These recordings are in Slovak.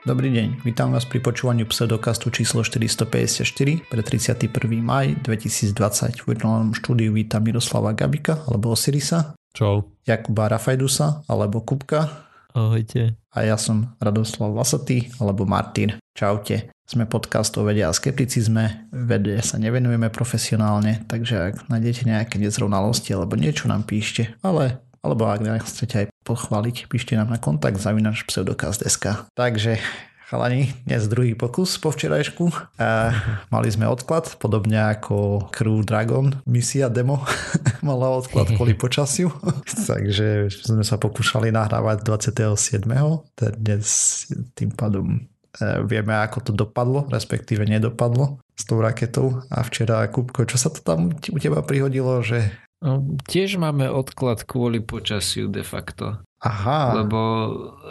Dobrý deň, vítam vás pri počúvaniu pseudokastu číslo 454 pre 31. maj 2020. V virtuálnom štúdiu vítam Miroslava Gabika alebo Osirisa. Čau. Jakuba Rafajdusa alebo Kupka. Ahojte. A ja som Radoslav Lasatý alebo Martin. Čaute. Sme podcast o vede a skepticizme. Vede sa nevenujeme profesionálne, takže ak nájdete nejaké nezrovnalosti alebo niečo nám píšte. Ale alebo ak nás chcete aj pochváliť, píšte nám na kontakt zavinač pseudokast.sk. Takže chalani, dnes druhý pokus po včerajšku. A mali sme odklad, podobne ako Crew Dragon misia demo mala odklad kvôli počasiu. Takže sme sa pokúšali nahrávať 27. Dnes tým pádom e, vieme, ako to dopadlo, respektíve nedopadlo s tou raketou. A včera, Kupko, čo sa to tam u teba prihodilo, že No, tiež máme odklad kvôli počasiu de facto. Aha. Lebo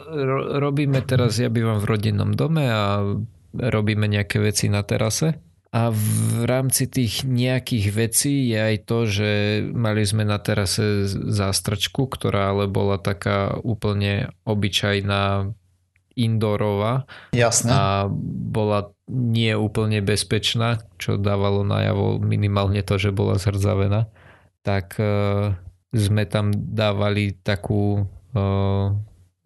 ro- robíme teraz, ja bývam v rodinnom dome a robíme nejaké veci na terase. A v rámci tých nejakých vecí je aj to, že mali sme na terase zástrčku, ktorá ale bola taká úplne obyčajná indoorová. Jasné. A bola nie úplne bezpečná, čo dávalo najavo minimálne to, že bola zrdzavená tak uh, sme tam dávali takú uh,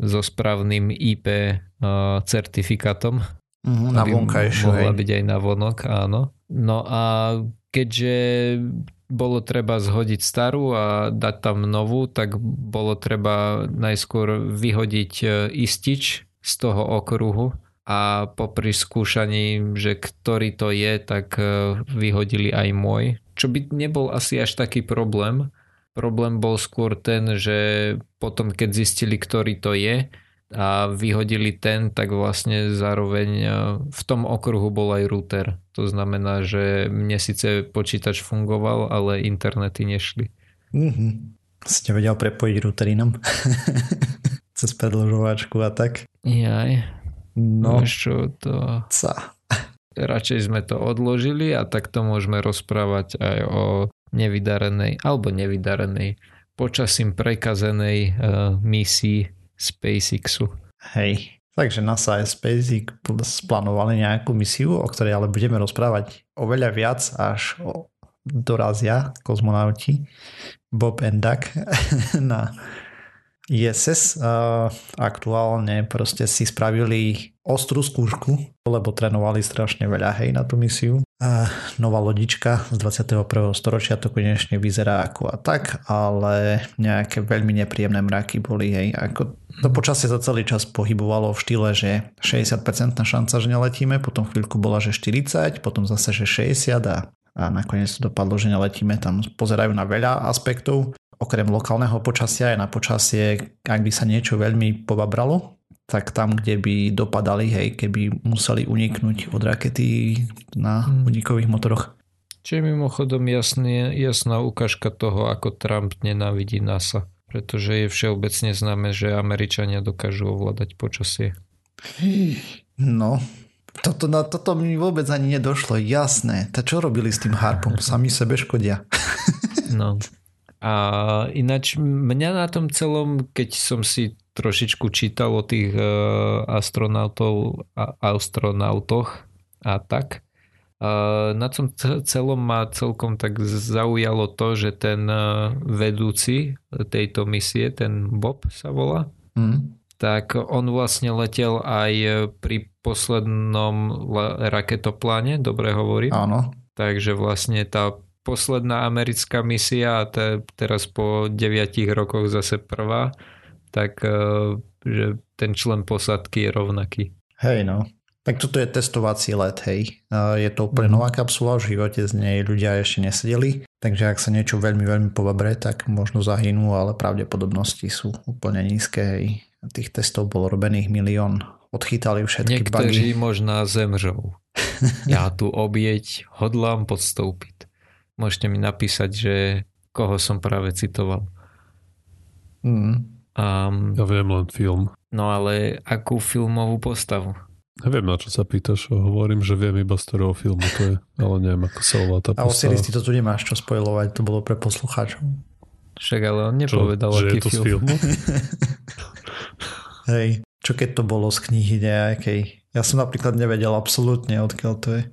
so správnym IP uh, certifikátom. Uh-huh, na vonkajšiu. Mohla byť aj na vonok, áno. No a keďže bolo treba zhodiť starú a dať tam novú, tak bolo treba najskôr vyhodiť istič z toho okruhu a popri skúšaní, že ktorý to je, tak vyhodili aj môj, čo by nebol asi až taký problém. Problém bol skôr ten, že potom keď zistili, ktorý to je a vyhodili ten, tak vlastne zároveň e, v tom okruhu bol aj router. To znamená, že mne síce počítač fungoval, ale internety nešli. Mm-hmm. Si vedel prepojiť routerinom cez predložovačku a tak. Jaj. No čo to... Ca radšej sme to odložili a takto môžeme rozprávať aj o nevydarenej alebo nevydarenej počasím prekazenej uh, misii SpaceXu. Hej, takže NASA a SpaceX splánovali nejakú misiu, o ktorej ale budeme rozprávať oveľa viac, až dorazia kozmonauti Bob and Doug na ISS. Uh, aktuálne proste si spravili ostrú skúšku, lebo trénovali strašne veľa hej na tú misiu. A nová lodička z 21. storočia to konečne vyzerá ako a tak, ale nejaké veľmi nepríjemné mraky boli hej. Ako to počasie sa celý čas pohybovalo v štýle, že 60% šanca, že neletíme, potom chvíľku bola, že 40, potom zase, že 60 a, a nakoniec to dopadlo, že neletíme. Tam pozerajú na veľa aspektov, okrem lokálneho počasia aj na počasie, ak by sa niečo veľmi pobabralo, tak tam, kde by dopadali, hej, keby museli uniknúť od rakety na hmm. unikových motoroch. Čo je mimochodom jasný, jasná ukážka toho, ako Trump nenávidí NASA. Pretože je všeobecne známe, že Američania dokážu ovládať počasie. No, toto, na toto mi vôbec ani nedošlo. Jasné. Ta čo robili s tým harpom? Sami sebe škodia. No. A ináč mňa na tom celom, keď som si trošičku čítal o tých uh, astronautov a astronautoch a tak. Uh, na tom celom ma celkom tak zaujalo to, že ten uh, vedúci tejto misie, ten Bob sa volá, mm. tak on vlastne letel aj pri poslednom raketopláne, dobre hovorím? Áno. Takže vlastne tá posledná americká misia a te, teraz po 9 rokoch zase prvá, tak eh, že ten člen posadky je rovnaký. Hej no, tak toto je testovací let, hej. Je to úplne mhm. nová kapsula, v živote z nej ľudia ešte nesedeli, takže ak sa niečo veľmi, veľmi povabre, tak možno zahynú, ale pravdepodobnosti sú úplne nízke, hej. Tých testov bolo robených milión, odchytali všetky Niektorí bugy. možná zemřou. Ja tu obieť hodlám podstúpiť. Môžete mi napísať, že koho som práve citoval. Mm. Um, ja viem len film. No ale akú filmovú postavu? Neviem, na čo sa pýtaš. Hovorím, že viem iba z ktorého filmu to je, ale neviem, ako sa volá tá postava. A o ty to tu nemáš čo spojovať, to bolo pre poslucháčov. Však ale on nepovedal, čo, aký že je to film. z filmu? Hej. Čo keď to bolo z knihy nejakej? Ja som napríklad nevedel absolútne, odkiaľ to je.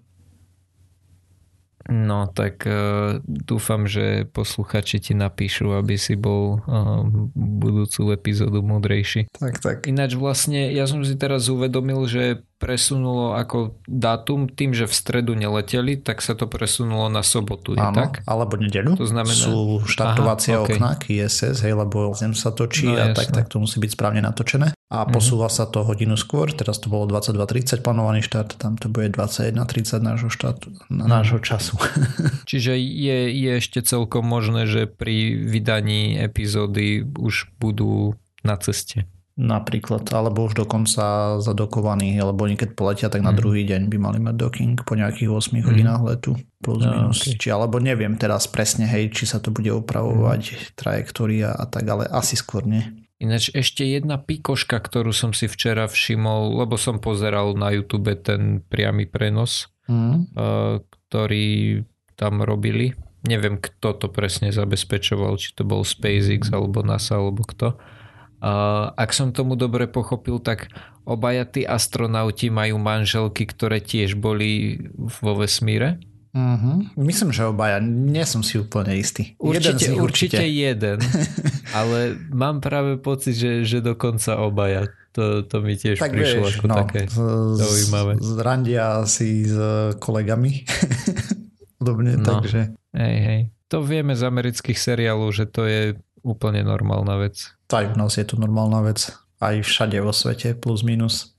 No tak uh, dúfam, že posluchači ti napíšu, aby si bol uh, budúcu epizódu múdrejší. Tak, tak. Ináč vlastne ja som si teraz uvedomil, že presunulo ako dátum tým, že v stredu neleteli, tak sa to presunulo na sobotu, je Áno, tak? alebo nedelu. To znamená... Sú štartovacie Aha, okej. okná KSS, hej, lebo zem sa točí No, a tak, jasné. tak to musí byť správne natočené. A Mhm. posúva sa to hodinu skôr, teraz to bolo 22.30 plánovaný štart, tam to bude 21.30 nášho štartu, Mhm. nášho času. Čiže je, je ešte celkom možné, že pri vydaní epizódy už budú na ceste. Napríklad, alebo už dokonca zadokovaní, lebo oni keď poletia, tak na Mhm. druhý deň by mali mať docking po nejakých 8 hodinách letu, plus No, minus. okej. Či, alebo neviem teraz presne, hej, či sa to bude upravovať Mhm. trajektória a tak, ale asi skôr nie. Ináč ešte jedna pikoška, ktorú som si včera všimol, lebo som pozeral na YouTube ten priamy prenos, Mm. ktorý tam robili. Neviem, kto to presne zabezpečoval, či to bol SpaceX alebo NASA alebo kto. A ak som tomu dobre pochopil, tak obaja tí astronauti majú manželky, ktoré tiež boli vo vesmíre. Mm-hmm. Myslím, že obaja. Nie som si úplne istý. Jeden z Určite, určite jeden, ale mám práve pocit, že, že dokonca obaja. To, to mi tiež Tak prišlo vieš, ako no, také zaujímavé. randia si s kolegami. Podobne, No. takže Hej, hej. To vieme z amerických seriálov, že to je úplne normálna vec. aj v nás je to normálna vec. Aj všade vo svete, plus minus.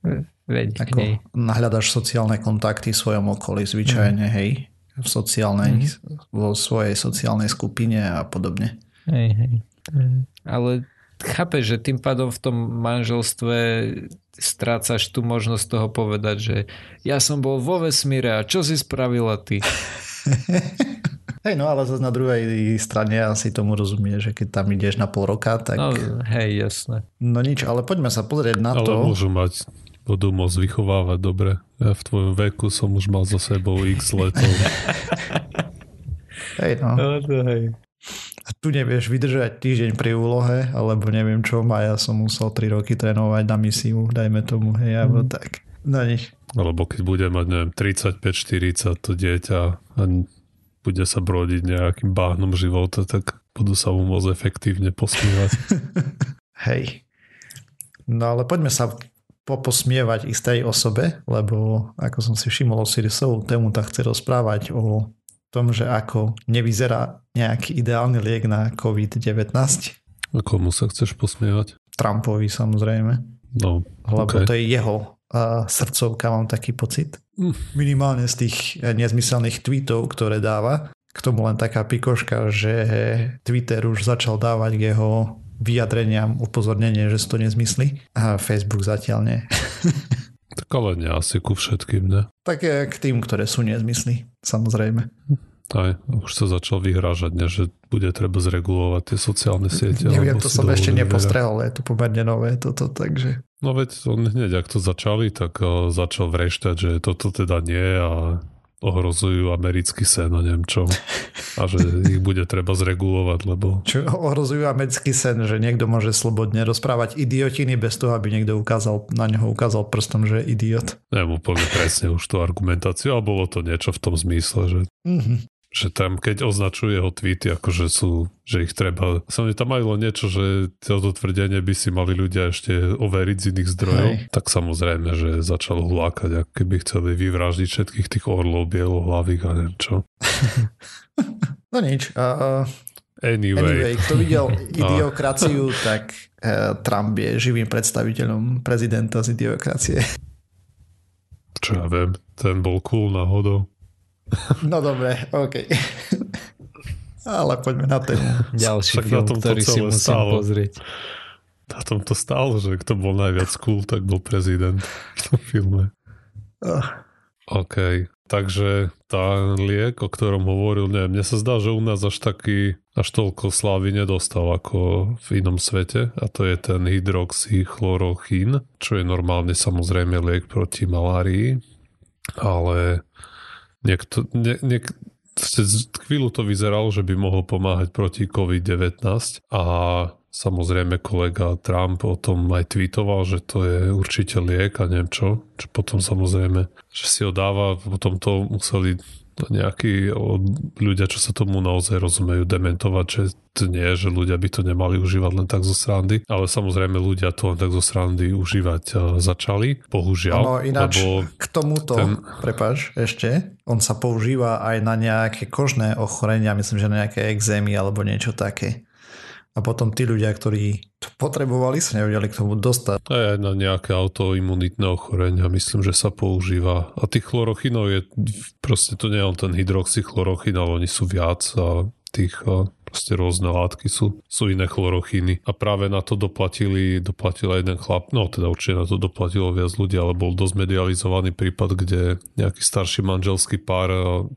Veď, Ako hej. nahľadaš sociálne kontakty v svojom okolí, zvyčajne, Mhm. hej, v sociálnej, vo svojej sociálnej skupine a podobne. Hej. Hej. Ale chápeš, že tým pádom v tom manželstve strácaš tú možnosť toho povedať, že ja som bol vo vesmíre a čo si spravila ty? Hej, no ale zase na druhej strane asi tomu rozumie, že keď tam ideš na pol roka, tak No hej, jasné. no nič, ale poďme sa pozrieť na Ale to. môžu mať, budú môcť vychovávať dobre. Ja v tvojom veku som už mal za sebou x letov. Hej, no. No to hej. A tu nevieš vydržať týždeň pri úlohe, alebo neviem čo, a ja som musel 3 roky trénovať na misiu, dajme tomu, hej, alebo tak. No nič. Alebo keď bude mať, neviem, 35-40 to dieťa a bude sa brodiť nejakým báhnom života, tak budú sa mu môcť efektívne posmievať. Hej. No ale poďme sa poposmievať istej osobe, lebo ako som si všimol o Sirisovú tému, tak chce rozprávať o tom, že ako nevyzerá nejaký ideálny liek na COVID-19. A komu sa chceš posmievať? Trumpovi samozrejme, No, lebo to je jeho uh, srdcovka, mám taký pocit. Mm. Minimálne z tých eh, nezmyselných tweetov, ktoré dáva. K tomu len taká pikoška, že Twitter už začal dávať k jeho vyjadreniam upozornenie, že sú to nezmysly. A Facebook zatiaľ nie. tak ale nie asi ku všetkým, ne? Tak k tým, ktoré sú nezmysly, samozrejme. Aj, už sa začal vyhrážať, ne, že bude treba zregulovať tie sociálne siete. Neviem, to som ešte nepostrehol, je to pomerne nové toto, takže... No veď on hneď, ak to začali, tak uh, začal vrešťať, že toto teda nie a ohrozujú americký sen a neviem čo. A že ich bude treba zregulovať, lebo Čo ohrozujú americký sen, že niekto môže slobodne rozprávať idiotiny bez toho, aby niekto ukázal, na neho ukázal prstom, že je idiot. neviem úplne presne už tú argumentáciu, ale bolo to niečo v tom zmysle, že Mhm. Že tam, keď označuje jeho tweety, akože sú, že ich treba... Som tam aj len niečo, že toto tvrdenie by si mali ľudia ešte overiť z iných zdrojov, Hej. tak samozrejme, že začal hulákať, ako keby chceli vyvraždiť všetkých tých orlov bielohlavých a neviem čo. No nič. Uh, Anyway, anyway, kto videl idiokraciu, tak uh, Trump je živým predstaviteľom prezidenta z idiokracie. čo ja viem, ten bol cool náhodou. No dobre, OK. Ale poďme na tému. Ďalší Však na film, tom to ktorý si musím stálo. pozrieť. Na tom to stálo, že kto bol najviac cool, tak bol prezident v tom filme. Uh, OK, takže tá liek, o ktorom hovoril, neviem, mne sa zdá, že u nás až taký, až toľko slávy nedostal ako v inom svete a to je ten hydroxychlorochín, čo je normálne samozrejme liek proti malárii, ale niekto, nie, niek, chvíľu to vyzeralo, že by mohol pomáhať proti COVID-19 a samozrejme kolega Trump o tom aj tweetoval, že to je určite liek a neviem čo. Čo potom samozrejme, že si ho dáva, potom to museli nejakí ľudia, čo sa tomu naozaj rozumejú, dementovať, že to nie že ľudia by to nemali užívať len tak zo srandy, ale samozrejme ľudia to len tak zo srandy užívať uh, začali, bohužiaľ. No ináč k tomuto, ten... prepáč, ešte, on sa používa aj na nejaké kožné ochorenia, myslím, že na nejaké exémy alebo niečo také a potom tí ľudia, ktorí to potrebovali, sa nevedeli k tomu dostať. Aj na nejaké autoimunitné ochorenia myslím, že sa používa. A tých chlorochinov je, proste to nie je len ten hydroxychlorochin, ale oni sú viac a tých proste rôzne látky sú, sú iné chlorochíny. A práve na to doplatili, doplatila jeden chlap, no teda určite na to doplatilo viac ľudí, ale bol dosť medializovaný prípad, kde nejaký starší manželský pár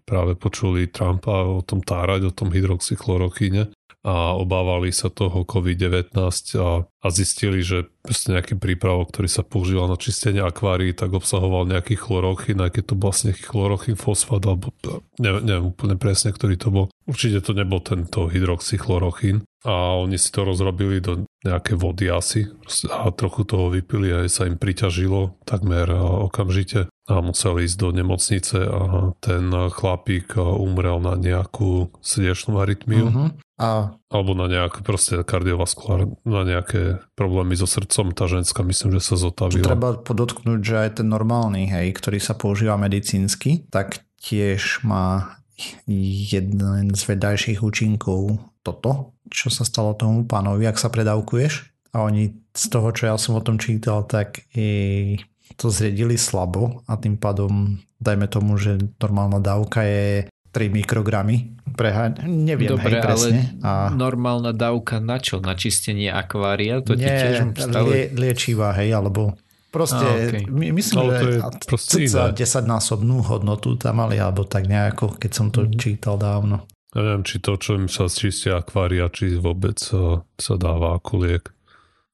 práve počuli Trumpa o tom tárať, o tom hydroxychlorochíne a obávali sa toho COVID-19 a, a zistili, že nejaký prípravok, ktorý sa používal na čistenie akvárií, tak obsahoval nejaký chlorochín, aj keď to vlastne chlorochín fosfát, alebo neviem, neviem úplne presne, ktorý to bol. Určite to nebol tento hydroxychlorochín a oni si to rozrobili do nejaké vody asi a trochu toho vypili a sa im priťažilo takmer okamžite a musel ísť do nemocnice a ten chlapík umrel na nejakú srdečnú arytmiu. Uh-huh. A... Alebo na nejaké proste kardiovaskulár, na nejaké problémy so srdcom. Tá ženská myslím, že sa zotavila. Treba podotknúť, že aj ten normálny, hej, ktorý sa používa medicínsky, tak tiež má jeden z vedajších účinkov toto, čo sa stalo tomu pánovi, ak sa predávkuješ. A oni z toho, čo ja som o tom čítal, tak i to zriedili slabo a tým pádom dajme tomu, že normálna dávka je 3 mikrogramy. Preha- neviem, Dobre, hej, presne. ale a... normálna dávka na čo? Na čistenie akvária? To Nie, tiež stále... lie, liečivá, hej, alebo proste, a, okay. my, myslím, no, že cca 10 násobnú hodnotu tam mali, alebo tak nejako, keď som to mm. čítal dávno. Ja neviem, či to, čo im sa čistia akvária, či vôbec sa, sa dáva ako liek.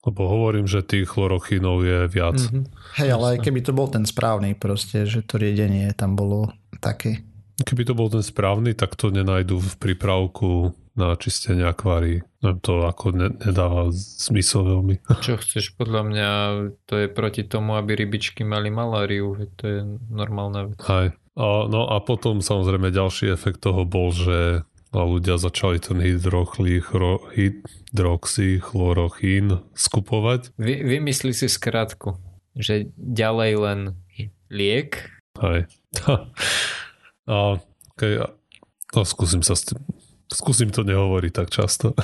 Lebo hovorím, že tých chlorochínov je viac. Mm-hmm. Hej, ale aj keby to bol ten správny proste, že to riedenie tam bolo také. Keby to bol ten správny, tak to nenajdu v prípravku na čistenie akvárií. To ako ne, nedáva zmysel veľmi. Čo chceš, podľa mňa to je proti tomu, aby rybičky mali maláriu. To je normálna vec. Aj. A, no a potom samozrejme ďalší efekt toho bol, že ľudia začali ten hydroxychlorochín skupovať. Vy, vymysli si skratku, že ďalej len liek. Aj. A, okay, no, skúsim sa s tým, skúsim to nehovoriť tak často.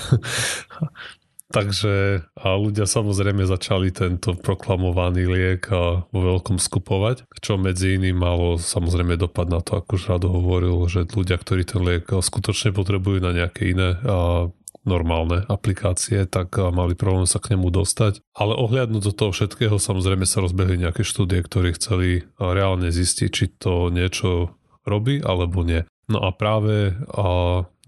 Takže a ľudia samozrejme začali tento proklamovaný liek a vo veľkom skupovať, čo medzi iným malo samozrejme dopad na to, ako už Rado hovoril, že ľudia, ktorí ten liek skutočne potrebujú na nejaké iné a normálne aplikácie, tak mali problém sa k nemu dostať. Ale ohľadnúť do toho všetkého samozrejme sa rozbehli nejaké štúdie, ktorí chceli reálne zistiť, či to niečo robí alebo nie. No a práve a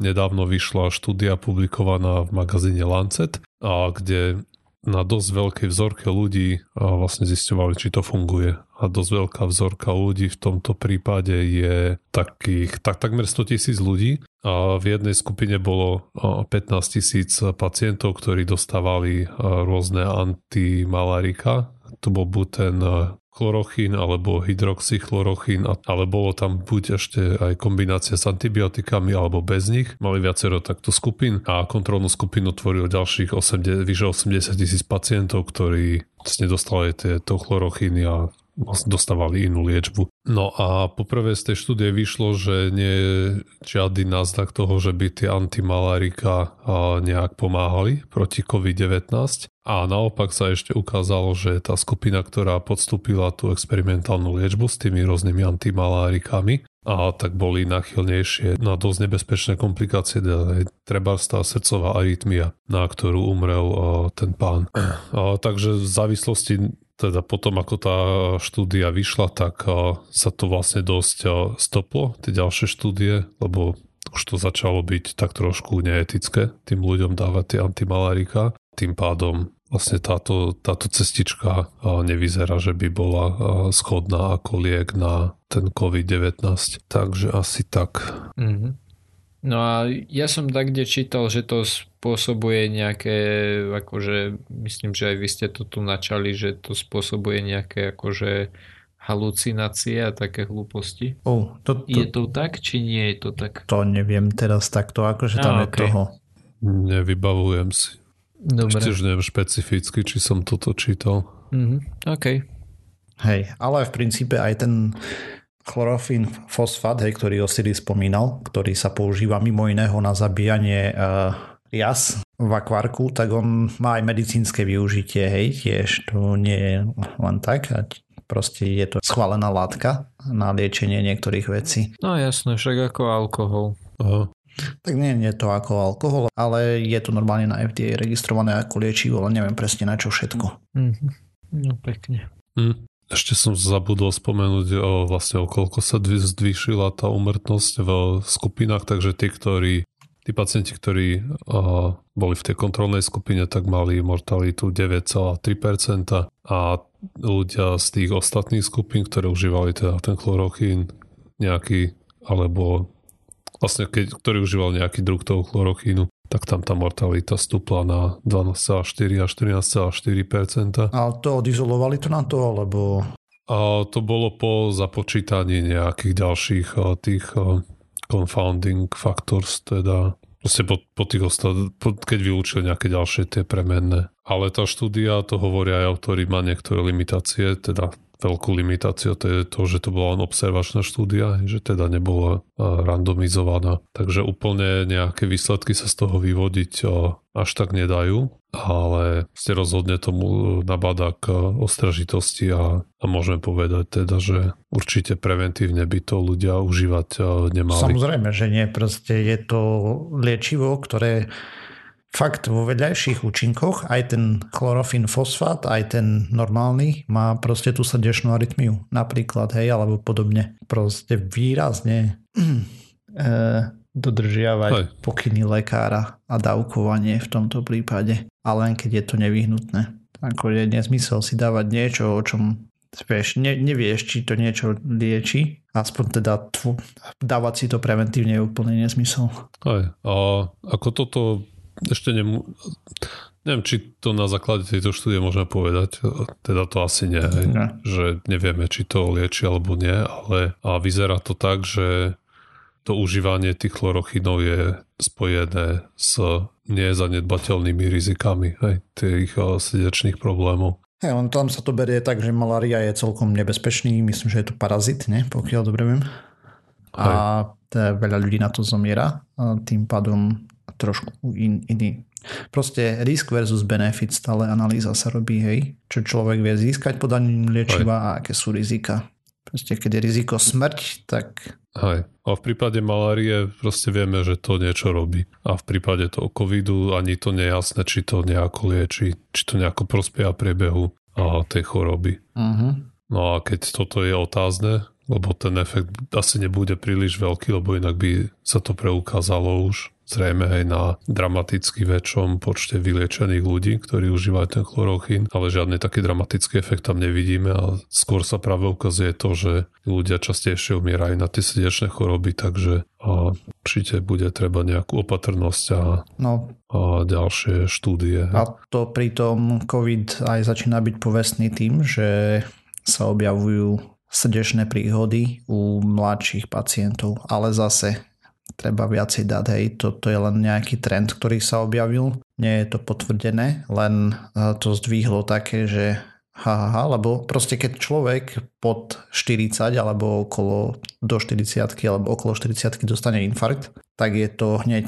nedávno vyšla štúdia publikovaná v magazíne Lancet, a kde na dosť veľkej vzorke ľudí a vlastne zistovali, či to funguje. A dosť veľká vzorka ľudí v tomto prípade je takých tak, takmer 100 tisíc ľudí. A v jednej skupine bolo 15 tisíc pacientov, ktorí dostávali rôzne antimalarika. To bol buď ten chlorochín alebo hydroxychlorochín, ale bolo tam buď ešte aj kombinácia s antibiotikami alebo bez nich. Mali viacero takto skupín a kontrolnú skupinu tvoril ďalších 80, vyše 80 tisíc pacientov, ktorí nedostali tieto chlorochíny a dostávali inú liečbu. No a poprvé z tej štúdie vyšlo, že nie je žiadny náznak toho, že by tie antimalárika nejak pomáhali proti COVID-19. A naopak sa ešte ukázalo, že tá skupina, ktorá podstúpila tú experimentálnu liečbu s tými rôznymi antimalárikami, a tak boli nachylnejšie na dosť nebezpečné komplikácie, treba tá srdcová arytmia, na ktorú umrel ten pán. A, takže v závislosti teda potom, ako tá štúdia vyšla, tak sa to vlastne dosť stoplo, tie ďalšie štúdie, lebo už to začalo byť tak trošku neetické tým ľuďom dávať tie antimalarika. Tým pádom vlastne táto, táto cestička nevyzerá, že by bola schodná ako liek na ten COVID-19. Takže asi tak. Mm-hmm. No a ja som tak, kde čítal, že to spôsobuje nejaké, akože myslím, že aj vy ste to tu načali, že to spôsobuje nejaké akože halucinácie a také hlúposti. Oh, to, to, je to tak, či nie je to tak? To neviem teraz takto, akože tam a, je okay. toho. Nevybavujem si. Dobre. Ešte už neviem špecificky, či som toto čítal. Mm-hmm. OK. Hej, ale v princípe aj ten chlorofín fosfát, hej, ktorý Osiris spomínal, ktorý sa používa mimo iného na zabíjanie uh, rias v akvárku, tak on má aj medicínske využitie, hej, tiež to nie je len tak. A proste je to schválená látka na liečenie niektorých vecí. No jasné, však ako alkohol. Aha. Tak nie je to ako alkohol, ale je to normálne na FDA registrované ako liečivo, ale neviem presne na čo všetko. Mm-hmm. No pekne. Mm. Ešte som zabudol spomenúť o vlastne o koľko sa zvýšila tá umrtnosť v skupinách, takže tí, ktorí tí pacienti, ktorí uh, boli v tej kontrolnej skupine, tak mali mortalitu 9,3% a ľudia z tých ostatných skupín, ktoré užívali teda ten chlorochín nejaký, alebo vlastne keď, ktorý užíval nejaký druh toho chlorochínu, tak tam tá mortalita stúpla na 12,4 až 14,4%. A to odizolovali to na to, alebo... A to bolo po započítaní nejakých ďalších tých confounding factors, teda proste po, po tých ostat, po, keď vylúčili nejaké ďalšie tie premenné. Ale tá štúdia, to hovoria aj autori, má niektoré limitácie, teda veľkú limitáciu, to je to, že to bola len observačná štúdia, že teda nebola randomizovaná. Takže úplne nejaké výsledky sa z toho vyvodiť až tak nedajú, ale ste rozhodne tomu nabada k ostražitosti a, a môžeme povedať teda, že určite preventívne by to ľudia užívať nemali. Samozrejme, že nie, proste je to liečivo, ktoré fakt vo vedľajších účinkoch aj ten chlorofín fosfát, aj ten normálny má proste tú srdečnú arytmiu napríklad, hej, alebo podobne. Proste výrazne e, dodržiavať hej. pokyny lekára a dávkovanie v tomto prípade. A len keď je to nevyhnutné. Ako je nezmysel si dávať niečo, o čom vieš, ne, nevieš, či to niečo lieči. Aspoň teda tvo, dávať si to preventívne je úplne nezmysel. Hej. A ako toto ešte nem, neviem, či to na základe tejto štúdie môžeme povedať, teda to asi nie, ne. že nevieme, či to lieči alebo nie, ale a vyzerá to tak, že to užívanie tých chlorochynov je spojené s nezanedbateľnými rizikami hej, tých srdečných problémov. Hey, on tam sa to berie tak, že malária je celkom nebezpečný, myslím, že je to parazit, ne? pokiaľ dobre viem. A veľa ľudí na to zomiera, a tým pádom trošku in, iný. Proste risk versus benefit, stále analýza sa robí, hej, čo človek vie získať podaním liečiva a aké sú rizika. Proste keď je riziko smrť, tak... Hej. A v prípade malárie proste vieme, že to niečo robí. A v prípade toho covidu ani to nie je jasné, či to nejako lieči, či to nejako prospieha priebehu a tej choroby. Uh-huh. No a keď toto je otázne, lebo ten efekt asi nebude príliš veľký, lebo inak by sa to preukázalo už zrejme aj na dramaticky väčšom počte vyliečených ľudí, ktorí užívajú ten chlorochín, ale žiadny taký dramatický efekt tam nevidíme a skôr sa práve ukazuje to, že ľudia častejšie umierajú na tie srdečné choroby, takže a určite bude treba nejakú opatrnosť a, no. a ďalšie štúdie. A to pritom COVID aj začína byť povestný tým, že sa objavujú srdečné príhody u mladších pacientov, ale zase treba viacej dať, hej, toto je len nejaký trend, ktorý sa objavil, nie je to potvrdené, len eh, to zdvihlo také, že ha, ha, ha, lebo proste keď človek pod 40 alebo okolo do 40 alebo okolo 40 dostane infarkt, tak je to hneď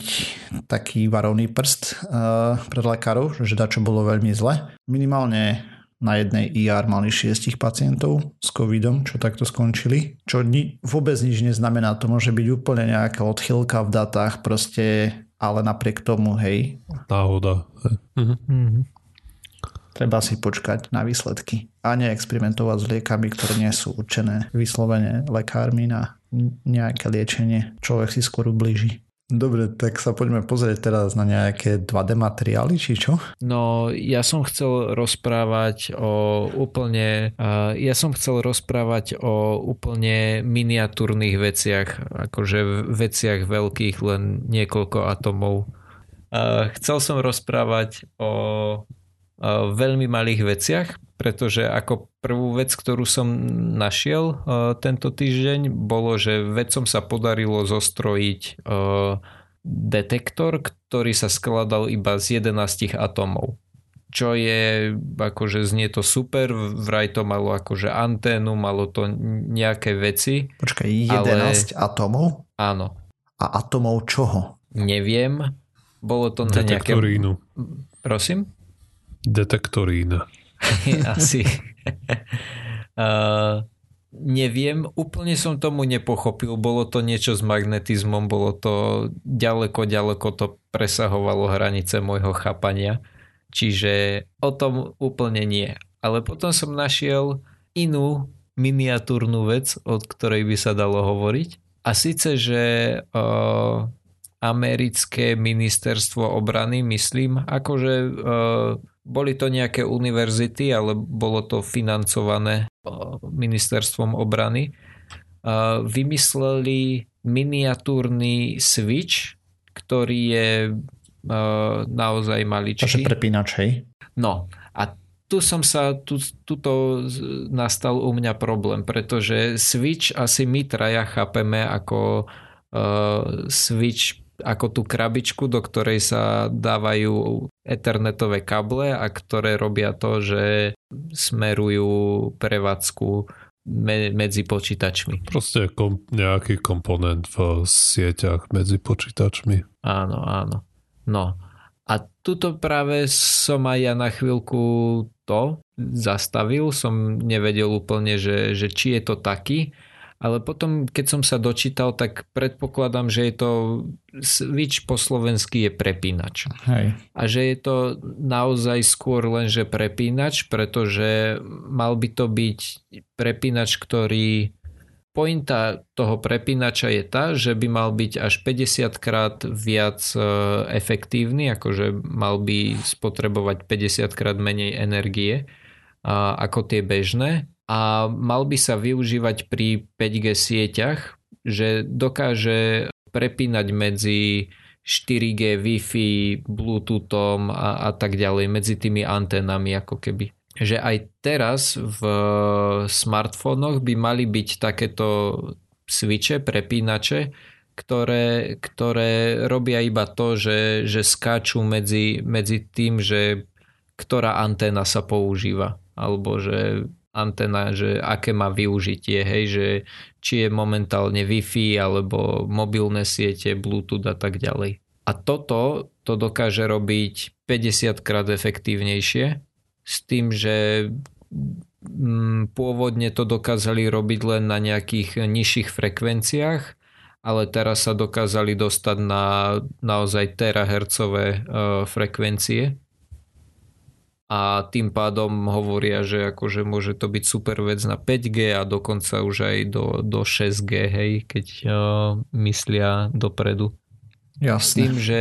taký varovný prst uh, pre lekárov, že dačo bolo veľmi zle. Minimálne na jednej IR mali šiestich pacientov s covidom, čo takto skončili. Čo ni- vôbec nič neznamená, to môže byť úplne nejaká odchylka v datách, proste, ale napriek tomu, hej. Náhoda. Mhm. Mhm. Treba si počkať na výsledky a neexperimentovať s liekami, ktoré nie sú určené vyslovene lekármi na nejaké liečenie. Človek si skôr ublíži. Dobre, tak sa poďme pozrieť teraz na nejaké 2D materiály, či čo? No, ja som chcel rozprávať o úplne, ja som chcel rozprávať o úplne miniatúrnych veciach, akože veciach veľkých, len niekoľko atomov. chcel som rozprávať o veľmi malých veciach, pretože ako prvú vec, ktorú som našiel tento týždeň, bolo, že vedcom sa podarilo zostrojiť detektor, ktorý sa skladal iba z 11 atómov čo je, akože znie to super, vraj to malo akože anténu, malo to nejaké veci. Počkaj, 11 ale... atomov? Áno. A atomov čoho? Neviem. Bolo to na nejaké... Detektorínu. Prosím? Detektorína. Asi. uh, neviem, úplne som tomu nepochopil. Bolo to niečo s magnetizmom, bolo to ďaleko, ďaleko to presahovalo hranice môjho chápania. Čiže o tom úplne nie. Ale potom som našiel inú miniatúrnu vec, od ktorej by sa dalo hovoriť. A síce, že uh, americké ministerstvo obrany, myslím, akože uh, boli to nejaké univerzity, ale bolo to financované uh, ministerstvom obrany, vymysleli miniatúrny switch, ktorý je uh, naozaj maličký. Takže prepínač, hej? No a tu som sa, tu, tuto nastal u mňa problém, pretože Switch asi my traja chápeme ako uh, Switch ako tú krabičku, do ktorej sa dávajú ethernetové kable a ktoré robia to, že smerujú prevádzku me, medzi počítačmi. Proste kom, nejaký komponent v sieťach medzi počítačmi. Áno, áno. No a tuto práve som aj ja na chvíľku to zastavil, som nevedel úplne, že, že či je to taký, ale potom keď som sa dočítal, tak predpokladám, že je to switch po slovensky je prepínač. Hej. A že je to naozaj skôr len, že prepínač, pretože mal by to byť prepínač, ktorý Pointa toho prepínača je tá, že by mal byť až 50 krát viac e, efektívny, akože mal by spotrebovať 50 krát menej energie ako tie bežné a mal by sa využívať pri 5G sieťach, že dokáže prepínať medzi 4G, Wi-Fi, Bluetoothom a, a tak ďalej, medzi tými anténami ako keby. Že aj teraz v smartfónoch by mali byť takéto switche, prepínače, ktoré, ktoré robia iba to, že, že skáču medzi, medzi tým, že ktorá anténa sa používa, alebo že anténa, že aké má využitie, hej, že či je momentálne Wi-Fi alebo mobilné siete, Bluetooth a tak ďalej. A toto to dokáže robiť 50 krát efektívnejšie s tým, že mm, pôvodne to dokázali robiť len na nejakých nižších frekvenciách, ale teraz sa dokázali dostať na naozaj terahertzové e, frekvencie a tým pádom hovoria, že akože môže to byť super vec na 5G a dokonca už aj do, do 6G, hej, keď uh, myslia dopredu. Jasne. S tým, že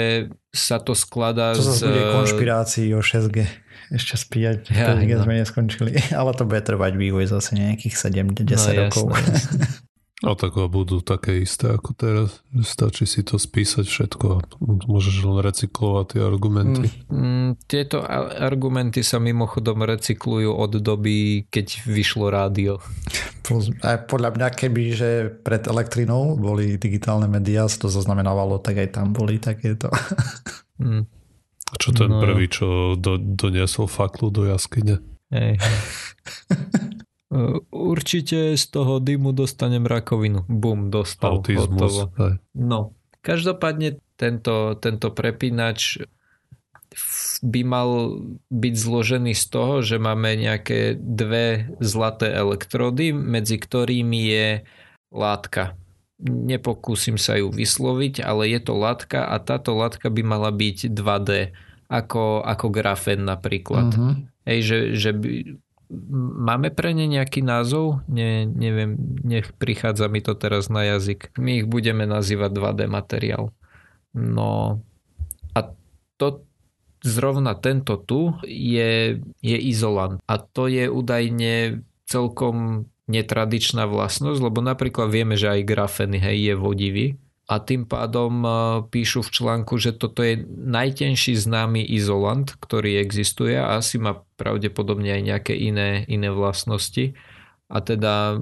sa to skladá to z... To bude konšpirácií o 6G ešte spíjať, ja, keď no. sme neskončili. Ale to bude trvať vývoj zase nejakých 7-10 no, rokov. Jasné, A tak budú také isté ako teraz. Stačí si to spísať všetko a môžeš len recyklovať tie argumenty. Mm, mm, tieto argumenty sa mimochodom recyklujú od doby, keď vyšlo rádio. Plus, aj podľa mňa, keby že pred elektrinou boli digitálne médiá, to zaznamenávalo, tak aj tam boli takéto. Mm. A čo ten no. prvý, čo do, doniesol faklu do jaskyne? Hej. Určite z toho dymu dostanem rakovinu. Bum, dostal. Autizmus. No, každopádne tento, tento prepínač by mal byť zložený z toho, že máme nejaké dve zlaté elektrody, medzi ktorými je látka. Nepokúsim sa ju vysloviť, ale je to látka a táto látka by mala byť 2D, ako, ako grafen napríklad. Uh-huh. Hej, že, že by, máme pre ne nejaký názov? Ne, neviem, nech prichádza mi to teraz na jazyk. My ich budeme nazývať 2D materiál. No a to zrovna tento tu je, je izolant. A to je údajne celkom netradičná vlastnosť, lebo napríklad vieme, že aj grafen hej, je vodivý, a tým pádom e, píšu v článku, že toto je najtenší známy izolant, ktorý existuje a asi má pravdepodobne aj nejaké iné, iné vlastnosti. A teda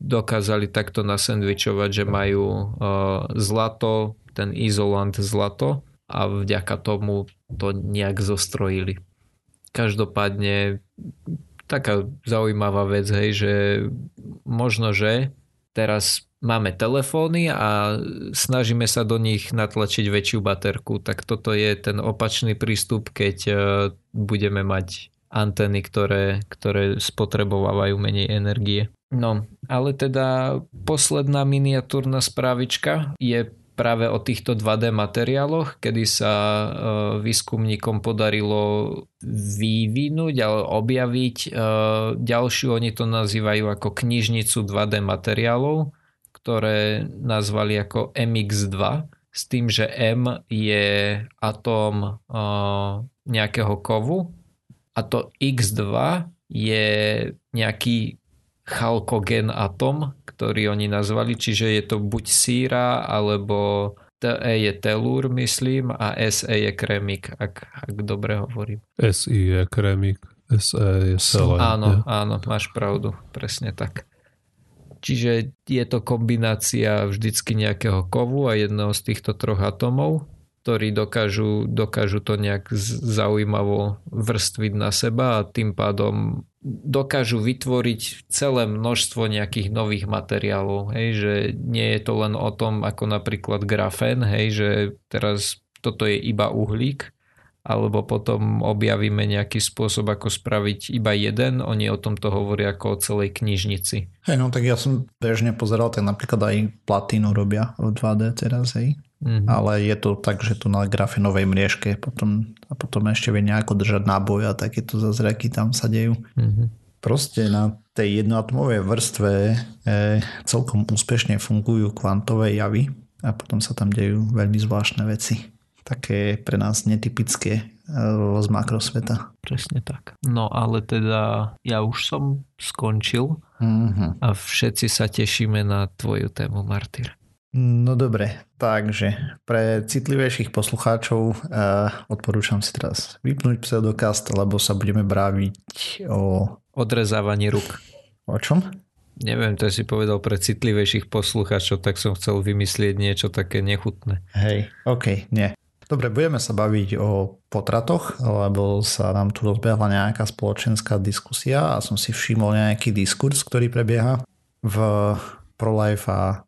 dokázali takto nasendvičovať, že majú e, zlato, ten izolant zlato a vďaka tomu to nejak zostrojili. Každopádne taká zaujímavá vec, hej, že možno, že teraz máme telefóny a snažíme sa do nich natlačiť väčšiu baterku, tak toto je ten opačný prístup, keď e, budeme mať antény, ktoré, ktoré spotrebovávajú menej energie. No, ale teda posledná miniatúrna správička je práve o týchto 2D materiáloch, kedy sa e, výskumníkom podarilo vyvinúť ale objaviť e, ďalšiu, oni to nazývajú ako knižnicu 2D materiálov, ktoré nazvali ako MX2 s tým, že M je atóm nejakého kovu a to X2 je nejaký chalkogen atom, ktorý oni nazvali, čiže je to buď síra, alebo TE je telúr, myslím, a SE je kremik, ak, ak dobre hovorím. SI je kremik, SE je selen. Áno, áno, máš pravdu, presne tak. Čiže je to kombinácia vždycky nejakého kovu a jedného z týchto troch atomov, ktorí dokážu, dokážu to nejak zaujímavo vrstviť na seba a tým pádom dokážu vytvoriť celé množstvo nejakých nových materiálov. Hej, že nie je to len o tom, ako napríklad grafén, hej, že teraz toto je iba uhlík, alebo potom objavíme nejaký spôsob, ako spraviť iba jeden. Oni o tomto hovoria ako o celej knižnici. Hej, no tak ja som bežne pozeral, tak napríklad aj platínu robia v 2D teraz, hej. Mm-hmm. Ale je to tak, že tu na grafenovej mriežke potom, a potom ešte vie nejako držať náboj a takéto zazraky tam sa dejú. Mm-hmm. Proste na tej jednoatomovej vrstve e, celkom úspešne fungujú kvantové javy a potom sa tam dejú veľmi zvláštne veci také pre nás netypické eh, z makrosveta. Presne tak. No ale teda ja už som skončil mm-hmm. a všetci sa tešíme na tvoju tému, Martyr. No dobre, takže pre citlivejších poslucháčov uh, odporúčam si teraz vypnúť pseudokast, lebo sa budeme bráviť o... Odrezávaní ruk. O čom? Neviem, to si povedal pre citlivejších poslucháčov, tak som chcel vymyslieť niečo také nechutné. Hej, OK, nie. Dobre, budeme sa baviť o potratoch, lebo sa nám tu rozbehla nejaká spoločenská diskusia a som si všimol nejaký diskurs, ktorý prebieha v pro-life a,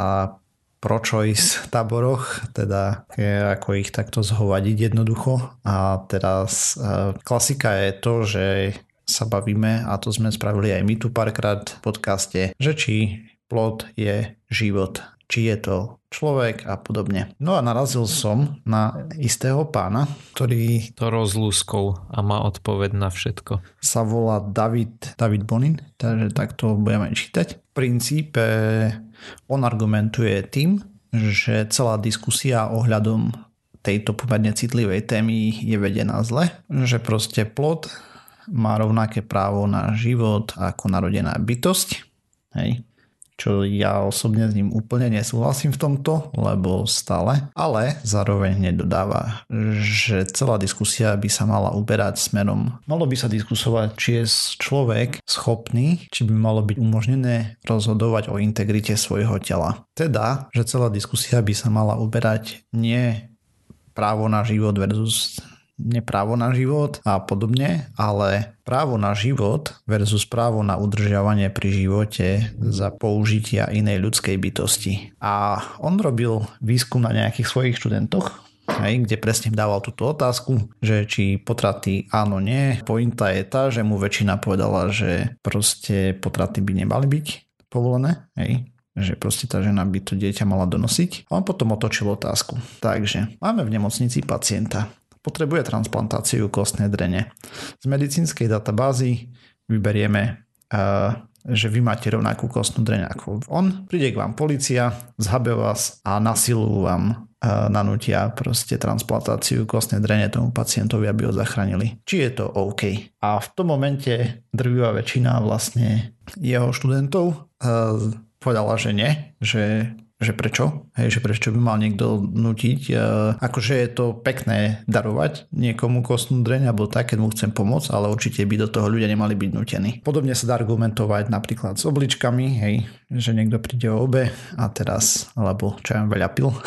a pro-choice táboroch, teda ako ich takto zhovadiť jednoducho. A teraz e, klasika je to, že sa bavíme, a to sme spravili aj my tu párkrát v podcaste, že či plod je život či je to človek a podobne. No a narazil som na istého pána, ktorý... To rozlúskol a má odpoveď na všetko. Sa volá David, David Bonin, takže takto budeme čítať. V princípe on argumentuje tým, že celá diskusia ohľadom tejto pomerne citlivej témy je vedená zle, že proste plod má rovnaké právo na život ako narodená bytosť. Hej čo ja osobne s ním úplne nesúhlasím v tomto, lebo stále, ale zároveň nedodáva, že celá diskusia by sa mala uberať smerom. Malo by sa diskusovať, či je človek schopný, či by malo byť umožnené rozhodovať o integrite svojho tela. Teda, že celá diskusia by sa mala uberať nie právo na život versus neprávo na život a podobne, ale právo na život versus právo na udržiavanie pri živote za použitia inej ľudskej bytosti. A on robil výskum na nejakých svojich študentoch, hej, kde presne dával túto otázku, že či potraty áno, nie. Pointa je tá, že mu väčšina povedala, že proste potraty by nemali byť povolené, hej, že proste tá žena by to dieťa mala donosiť. A on potom otočil otázku. Takže máme v nemocnici pacienta, potrebuje transplantáciu kostnej drene. Z medicínskej databázy vyberieme, eh, že vy máte rovnakú kostnú dreň ako on. Príde k vám policia, zhabe vás a na silu vám eh, nanútia proste transplantáciu kostnej drene tomu pacientovi, aby ho zachránili. Či je to OK. A v tom momente drvivá väčšina vlastne jeho študentov eh, povedala, že nie, že že prečo, hej, že prečo by mal niekto nutiť. E, akože je to pekné darovať niekomu kostnú dreň alebo tak, keď mu chcem pomôcť, ale určite by do toho ľudia nemali byť nutení. Podobne sa dá argumentovať napríklad s obličkami, hej, že niekto príde o obe a teraz, alebo čo ja veľa pil.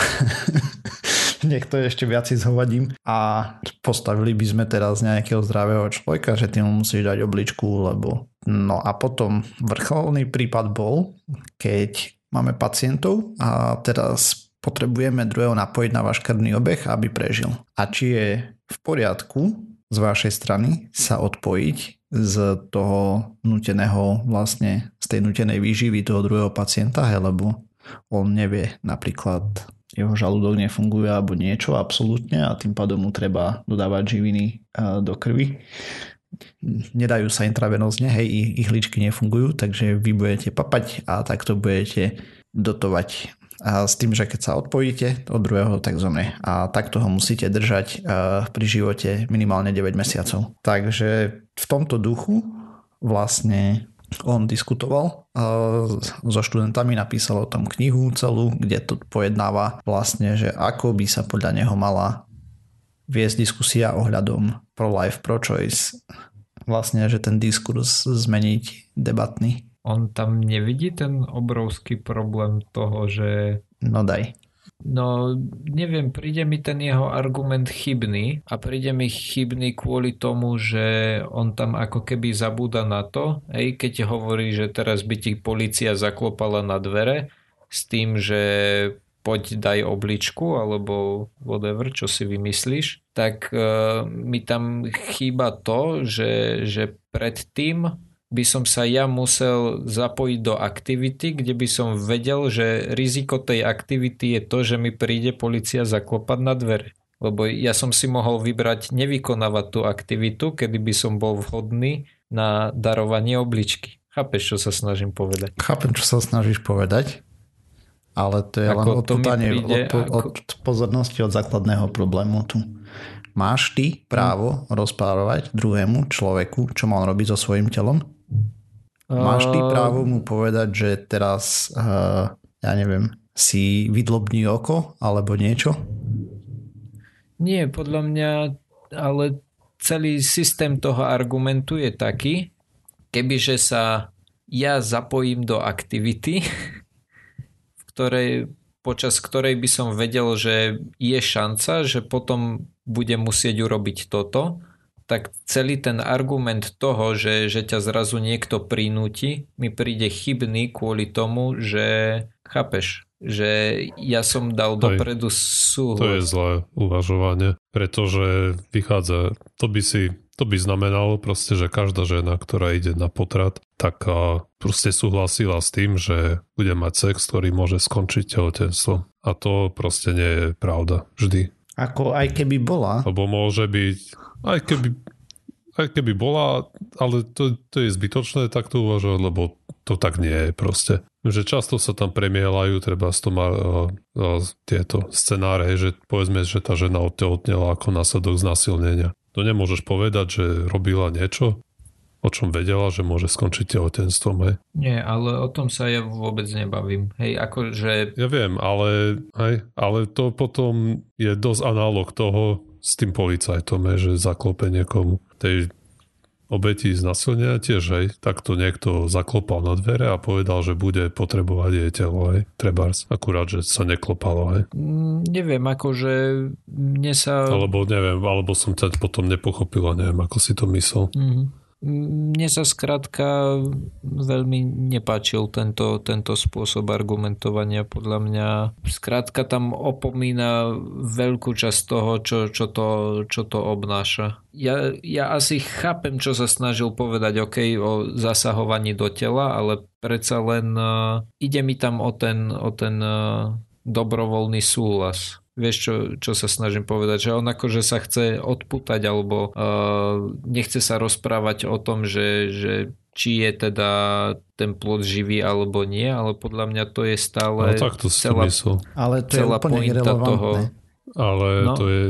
niekto je ešte viac zhovadím a postavili by sme teraz nejakého zdravého človeka, že ty mu musíš dať obličku, lebo no a potom vrcholný prípad bol, keď máme pacientov a teraz potrebujeme druhého napojiť na váš krvný obeh, aby prežil. A či je v poriadku z vašej strany sa odpojiť z toho nuteného vlastne z tej nutenej výživy toho druhého pacienta, lebo on nevie napríklad jeho žalúdok nefunguje alebo niečo absolútne a tým pádom mu treba dodávať živiny e, do krvi. Nedajú sa intravenózne, hej, ihličky nefungujú, takže vy budete papať a takto budete dotovať a s tým, že keď sa odpojíte od druhého, tak zomrie. A takto ho musíte držať e, pri živote minimálne 9 mesiacov. Takže v tomto duchu vlastne on diskutoval so študentami, napísal o tom knihu celú, kde to pojednáva vlastne, že ako by sa podľa neho mala viesť diskusia ohľadom pro-life, pro-choice. Vlastne, že ten diskurs zmeniť debatný. On tam nevidí ten obrovský problém toho, že... No daj. No, neviem, príde mi ten jeho argument chybný a príde mi chybný kvôli tomu, že on tam ako keby zabúda na to, hej, keď hovorí, že teraz by ti policia zaklopala na dvere s tým, že poď daj obličku alebo whatever, čo si vymyslíš, tak uh, mi tam chýba to, že, že predtým by som sa ja musel zapojiť do aktivity, kde by som vedel, že riziko tej aktivity je to, že mi príde policia zaklopať na dvere. Lebo ja som si mohol vybrať nevykonávať tú aktivitu, kedy by som bol vhodný na darovanie obličky. Chápeš, čo sa snažím povedať? Chápem, čo sa snažíš povedať, ale to je ako len odputanie od, od, od pozornosti od základného problému tu. Máš ty právo rozprávať druhému človeku, čo mal robiť so svojím telom? Máš ty právo mu povedať, že teraz, uh, ja neviem, si vydlobní oko alebo niečo? Nie, podľa mňa, ale celý systém toho argumentu je taký, kebyže sa ja zapojím do aktivity, v ktorej, počas ktorej by som vedel, že je šanca, že potom budem musieť urobiť toto, tak celý ten argument toho, že, že ťa zrazu niekto prinúti, mi príde chybný kvôli tomu, že chápeš, že ja som dal Aj, dopredu súhlas. To je zlé uvažovanie, pretože vychádza, to by si to by znamenalo proste, že každá žena, ktorá ide na potrat, tak proste súhlasila s tým, že bude mať sex, ktorý môže skončiť tehotenstvom. A to proste nie je pravda. Vždy. Ako aj keby bola. Lebo môže byť aj keby, aj keby bola, ale to, to je zbytočné takto uvažovať, lebo to tak nie je proste. Že často sa tam premielajú treba z tom uh, uh, tieto scenáre, že povedzme, že tá žena odtehotnela ako následok znasilnenia. To nemôžeš povedať, že robila niečo, o čom vedela, že môže skončiť tehotenstvom, hej? Nie, ale o tom sa ja vôbec nebavím. Hej, akože... Ja viem, ale, hej, ale to potom je dosť analóg toho, s tým policajtom, že zaklope niekomu. Tej obeti znasilnenia tiež, hej, takto niekto zaklopal na dvere a povedal, že bude potrebovať jej telo, hej, trebárs. Akurát, že sa neklopalo, hej. Mm, neviem, akože mne sa... Alebo neviem, alebo som ťa potom nepochopila, neviem, ako si to myslel. Mm-hmm. Mne sa skrátka veľmi nepáčil tento, tento spôsob argumentovania. Podľa mňa skrátka tam opomína veľkú časť toho, čo, čo, to, čo to obnáša. Ja, ja asi chápem, čo sa snažil povedať OK o zasahovaní do tela, ale predsa len uh, ide mi tam o ten, o ten uh, dobrovoľný súhlas Vieš, čo, čo sa snažím povedať, že on akože sa chce odputať alebo uh, nechce sa rozprávať o tom, že, že či je teda ten plod živý alebo nie, ale podľa mňa to je stále no, tak to celá, ale to celá je pointa toho. Ale no, to je...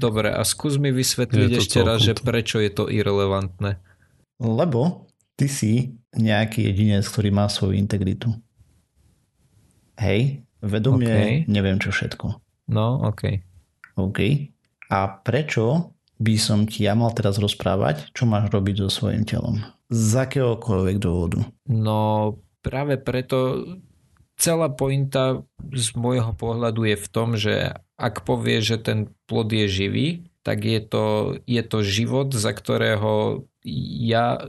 Dobre, a skús mi vysvetliť ešte raz, že prečo je to irrelevantné. Lebo ty si nejaký jedinec, ktorý má svoju integritu. Hej, Vedomie, Okej. neviem čo všetko. No, OK. OK. A prečo by som ti ja mal teraz rozprávať, čo máš robiť so svojím telom? Z akéhokoľvek dôvodu. No práve preto celá pointa z môjho pohľadu je v tom, že ak povie, že ten plod je živý, tak je to, je to život, za ktorého ja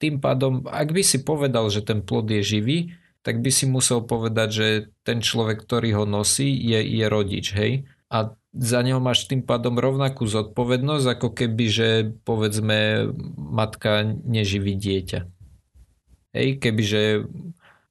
tým pádom, ak by si povedal, že ten plod je živý, tak by si musel povedať, že ten človek, ktorý ho nosí, je, je rodič, hej? A za neho máš tým pádom rovnakú zodpovednosť, ako keby, že povedzme matka neživí dieťa. Hej, kebyže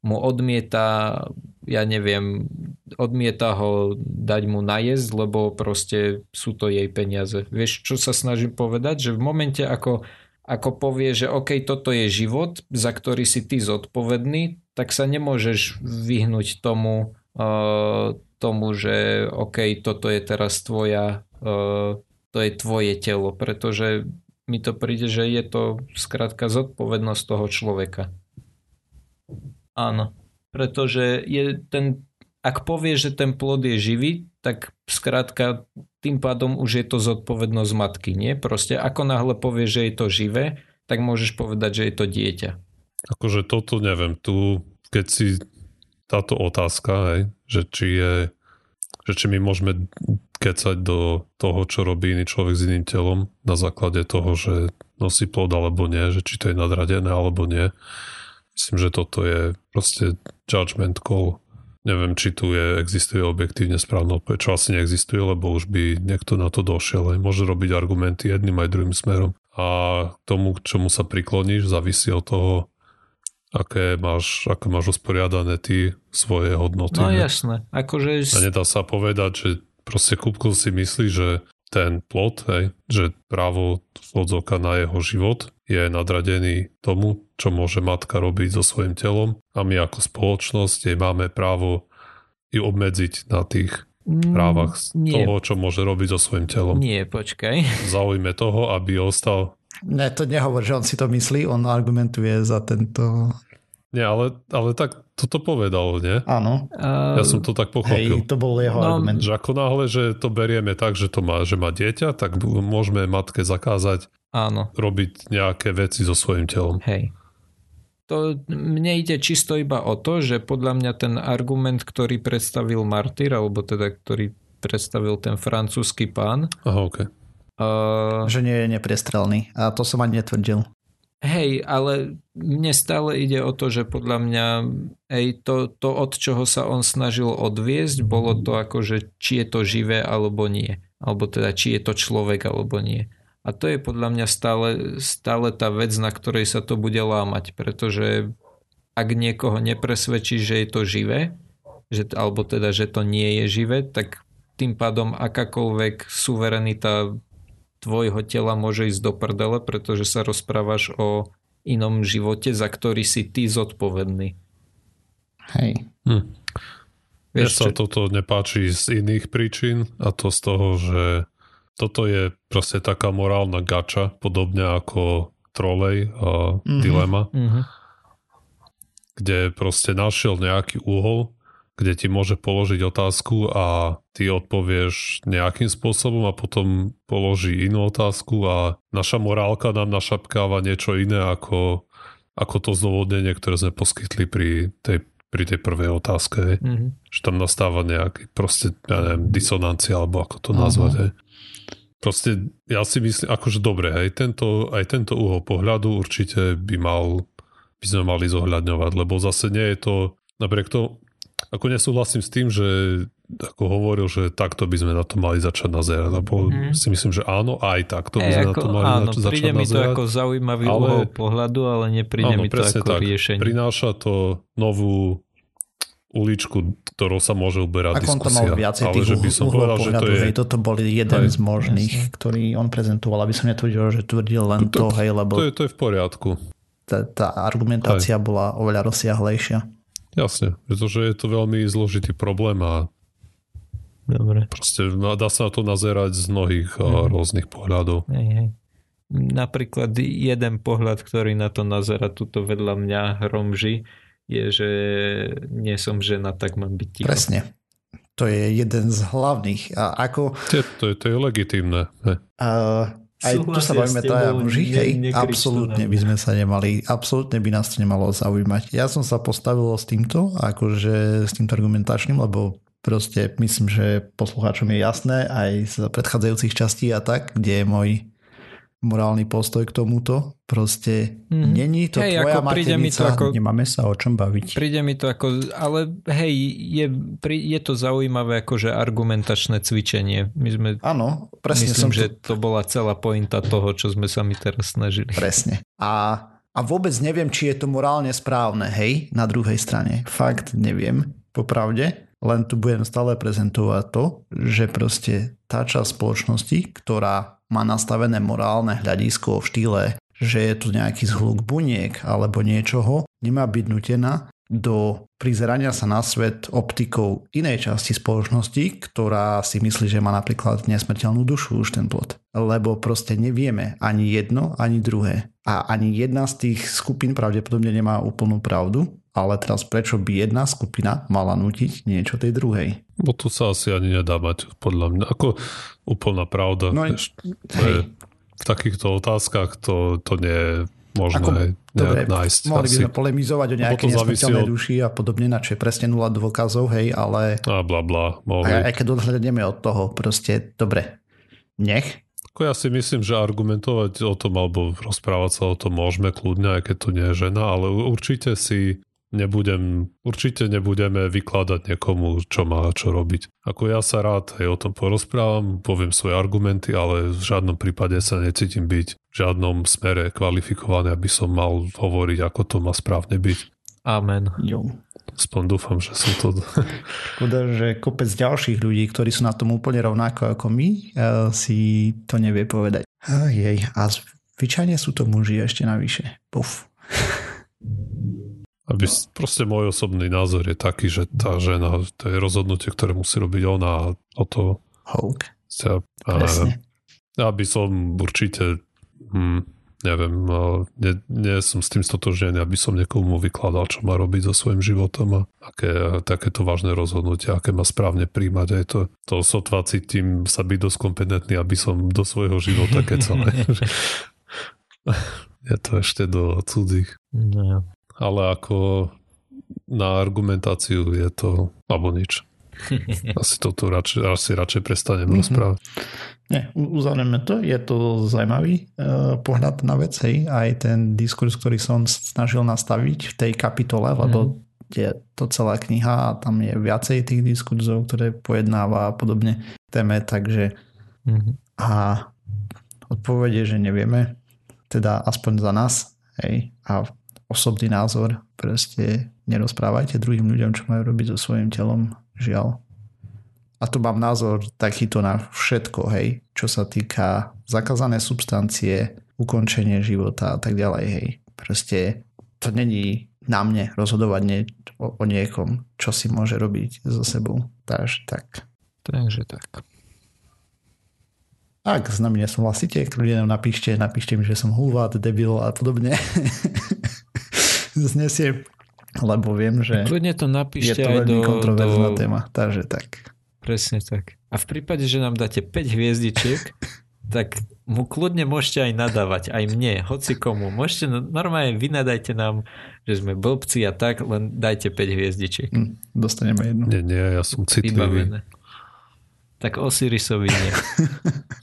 mu odmieta, ja neviem, odmieta ho dať mu najesť, lebo proste sú to jej peniaze. Vieš, čo sa snažím povedať? Že v momente, ako, ako povie, že OK, toto je život, za ktorý si ty zodpovedný, tak sa nemôžeš vyhnúť tomu, uh, tomu, že OK, toto je teraz tvoja, uh, to je tvoje telo, pretože mi to príde, že je to skrátka zodpovednosť toho človeka. Áno, pretože je ten, ak povie, že ten plod je živý, tak skrátka tým pádom už je to zodpovednosť matky, nie? Proste ako náhle povie, že je to živé, tak môžeš povedať, že je to dieťa. Akože toto neviem, tu keď si táto otázka, hej, že či je, že či my môžeme kecať do toho, čo robí iný človek s iným telom na základe toho, že nosí plod alebo nie, že či to je nadradené alebo nie. Myslím, že toto je proste judgment call. Neviem, či tu je, existuje objektívne správna odpoveď, čo asi neexistuje, lebo už by niekto na to došiel. Aj môže robiť argumenty jedným aj druhým smerom. A k tomu, k čomu sa prikloníš, závisí od toho, aké máš, aké máš usporiadané ty svoje hodnoty. No ne? jasné, akože... A nedá sa povedať, že proste Kupko si myslí, že ten plot, hej, že právo vodzovka na jeho život je nadradený tomu, čo môže matka robiť so svojím telom a my ako spoločnosť jej máme právo ju obmedziť na tých právach z Mm, nie, toho, čo môže robiť so svojím telom. nie, počkaj. V záujme toho, aby ostal... Ne, to nehovor, že on si to myslí, on argumentuje za tento... Nie, ale, ale tak toto povedal, nie? Áno, Uh, Ja som to tak pochopil. hej, to bol jeho No, argument. Že ako náhle, že to berieme tak, že to má, že má dieťa, tak môžeme matke zakázať Áno, robiť nejaké veci so svojím telom. hej. To mne ide čisto iba o to, že podľa mňa ten argument, ktorý predstavil Martyr, alebo teda ktorý predstavil ten francúzsky pán, Aha, okay. uh, Že nie je nepriestrelný. A to som ani netvrdil. Hej, ale mne stále ide o to, že podľa mňa hej, to, to, od čoho sa on snažil odviesť, bolo to ako, že či je to živé alebo nie. Alebo teda, či je to človek alebo nie. A to je podľa mňa stále, stále tá vec, na ktorej sa to bude lámať, pretože ak niekoho nepresvedčí, že je to živé, že, alebo teda, že to nie je živé, tak tým pádom akákoľvek suverenita tvojho tela môže ísť do prdele, pretože sa rozprávaš o inom živote, za ktorý si ty zodpovedný. Hej. Hm. Mne Vieš, sa čo, toto nepáči z iných príčin a to z toho, že toto je proste taká morálna gača, podobne ako trolej a Mhm. dilema, uh-huh. kde proste našiel nejaký úhol, kde ti môže položiť otázku a ty odpovieš nejakým spôsobom a potom položí inú otázku a naša morálka nám našapkáva niečo iné ako, ako to zdôvodnenie, ktoré sme poskytli pri tej, pri tej prvej otázke. Uh-huh. Že tam nastáva nejaký proste, ja neviem, disonancia alebo ako to Aha. nazvať. Hej. Proste ja si myslím, akože dobre, hej, tento, aj tento uhol pohľadu určite by mal by sme mali zohľadňovať, lebo zase nie je to, napriek to, ako nesúhlasím s tým, že ako hovoril, že takto by sme na to mali začať nazerať, lebo Mhm. si myslím, že áno, aj takto by sme na ako, to mali áno, zač- príde začať mi to nazerať. ako zaujímavý ale- uhol pohľadu, ale nepríde Áno, mi to ako tak. riešenie. Prináša to novú uličku, ktorou sa môže uberať Ako on tam mal diskusia. viacej ale tých že by som uhlov povedal, že to je... hej, toto bol jeden Hej. z možných, Jasne. ktorý on prezentoval, aby som netvrdil, že tvrdil len to, hej, lebo To je, to je v poriadku. tá, tá argumentácia bola oveľa rozsiahlejšia. Jasne, pretože je to veľmi zložitý problém a Dobre. proste dá sa na to nazerať z mnohých mm. rôznych pohľadov. Hej, hej. Napríklad jeden pohľad, ktorý na to nazera tuto vedľa mňa hromží, je, že nie som žena, tak mám byť ticho. Presne. To je jeden z hlavných. A ako... To, to, je, to je legitímne. Uh, aj tu sa bavíme traja muži, hej, absolútne by sme sa nemali, absolútne by nás to nemalo zaujímať. Ja som sa postavil s týmto, akože s týmto argumentačným, lebo proste myslím, že poslucháčom je jasné aj z predchádzajúcich častí a tak, kde je môj morálny postoj k tomuto. Proste mm. není to hej, tvoja ako príde mi to ako, nemáme sa o čom baviť. Príde mi to ako, ale hej, je, je to zaujímavé akože argumentačné cvičenie. My sme, Áno, presne myslím, som že to... to bola celá pointa toho, čo sme sa mi teraz snažili. Presne. A, a vôbec neviem, či je to morálne správne, hej, na druhej strane. Fakt neviem, popravde len tu budem stále prezentovať to, že proste tá časť spoločnosti, ktorá má nastavené morálne hľadisko v štýle, že je tu nejaký zhluk buniek alebo niečoho, nemá byť nutená do prizerania sa na svet optikou inej časti spoločnosti, ktorá si myslí, že má napríklad nesmrteľnú dušu už ten plot. Lebo proste nevieme ani jedno, ani druhé. A ani jedna z tých skupín pravdepodobne nemá úplnú pravdu, ale teraz prečo by jedna skupina mala nutiť niečo tej druhej? Bo tu sa asi ani nedá mať, podľa mňa. Ako úplná pravda. No, to je, v takýchto otázkach to, to nie je možné Ako, dobre, nájsť. Mohli by sme polemizovať o nejakej nesmrteľnej duši a podobne, na čo je presne nula dôkazov, hej, ale... A bla bla, mohli. A aj keď odhľadneme od toho, proste, dobre, nech. Ako ja si myslím, že argumentovať o tom alebo rozprávať sa o tom môžeme kľudne, aj keď to nie je žena, ale určite si nebudem, určite nebudeme vykladať niekomu, čo má čo robiť. Ako ja sa rád aj o tom porozprávam, poviem svoje argumenty, ale v žiadnom prípade sa necítim byť v žiadnom smere kvalifikovaný, aby som mal hovoriť, ako to má správne byť. Amen. Jo. Aspoň dúfam, že som to... Škoda, že kopec ďalších ľudí, ktorí sú na tom úplne rovnako ako my, eh, si to nevie povedať. Jej, a zvyčajne sú to muži ešte navyše. Puf. Aby proste môj osobný názor je taký, že tá žena, to je rozhodnutie, ktoré musí robiť ona a o to... Hulk. Presne. Aby som určite, hm, neviem, nie, nie som s tým stotožený, aby som niekomu vykladal, čo má robiť so svojím životom a aké takéto vážne rozhodnutie, aké má správne príjmať. Aj to, to sotva cítim sa byť dosť kompetentný, aby som do svojho života kecal. je to ešte do cudzích. No ale ako na argumentáciu je to, alebo nič. Asi to tu radšej, asi radšej prestanem mm-hmm. rozprávať. Nie, uzavrieme to. Je to zaujímavý uh, pohľad na vec, hej. Aj ten diskurs, ktorý som snažil nastaviť v tej kapitole, lebo mm. je to celá kniha a tam je viacej tých diskurzov, ktoré pojednáva a podobne téme, takže mm-hmm. a odpovede, že nevieme, teda aspoň za nás, hej, a osobný názor. Proste nerozprávajte druhým ľuďom, čo majú robiť so svojím telom. Žiaľ. A tu mám názor takýto na všetko, hej, čo sa týka zakázané substancie, ukončenie života a tak ďalej, hej. Proste to není na mne rozhodovať nie, o, o niekom, čo si môže robiť so sebou. Takže tak. Takže tak. Ak s nami nesúhlasíte, kľudne napíšte, napíšte mi, že som hulvát, debil a podobne. znesie, lebo viem, že Kľudne to napíšte je to veľmi do, kontroverzná do... téma. Takže tak. Presne tak. A v prípade, že nám dáte 5 hviezdičiek, tak mu kľudne môžete aj nadávať, aj mne, hoci komu. Môžete, normálne vynadajte nám, že sme blbci a tak, len dajte 5 hviezdičiek. Hm, dostaneme jednu. Nie, nie, ja som citlivý. Vybavené. Tak Osirisovi nie.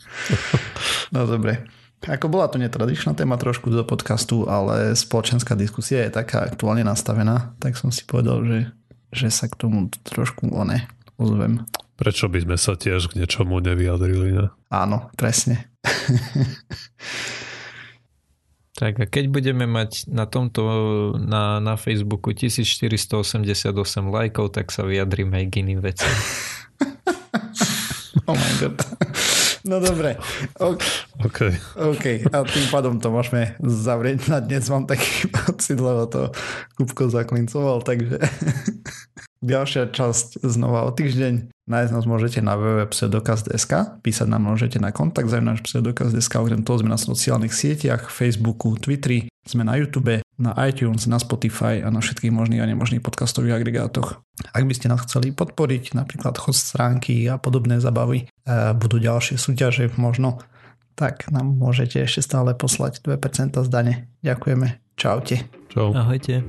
no dobre. Ako bola to netradičná téma trošku do podcastu, ale spoločenská diskusia je taká aktuálne nastavená, tak som si povedal, že, že sa k tomu trošku one ozvem. Prečo by sme sa tiež k niečomu nevyjadrili, ne? Áno, presne. tak a keď budeme mať na tomto na, na Facebooku 1488 lajkov, tak sa vyjadríme aj k iným veciam. oh my god. No dobre. OK. OK. A tým pádom to môžeme zavrieť na dnes. Mám taký pocit, lebo to Kupko zaklincoval, takže ďalšia časť znova o týždeň. Nájsť nás môžete na www.pseudokaz.sk, písať nám môžete na kontakt za náš pseudokaz.sk, okrem toho sme na sociálnych sieťach, Facebooku, Twitteri, sme na YouTube, na iTunes, na Spotify a na všetkých možných a nemožných podcastových agregátoch. Ak by ste nás chceli podporiť, napríklad host stránky a podobné zabavy, budú ďalšie súťaže možno, tak nám môžete ešte stále poslať 2% z dane. Ďakujeme. Čaute. Čau. Ahojte.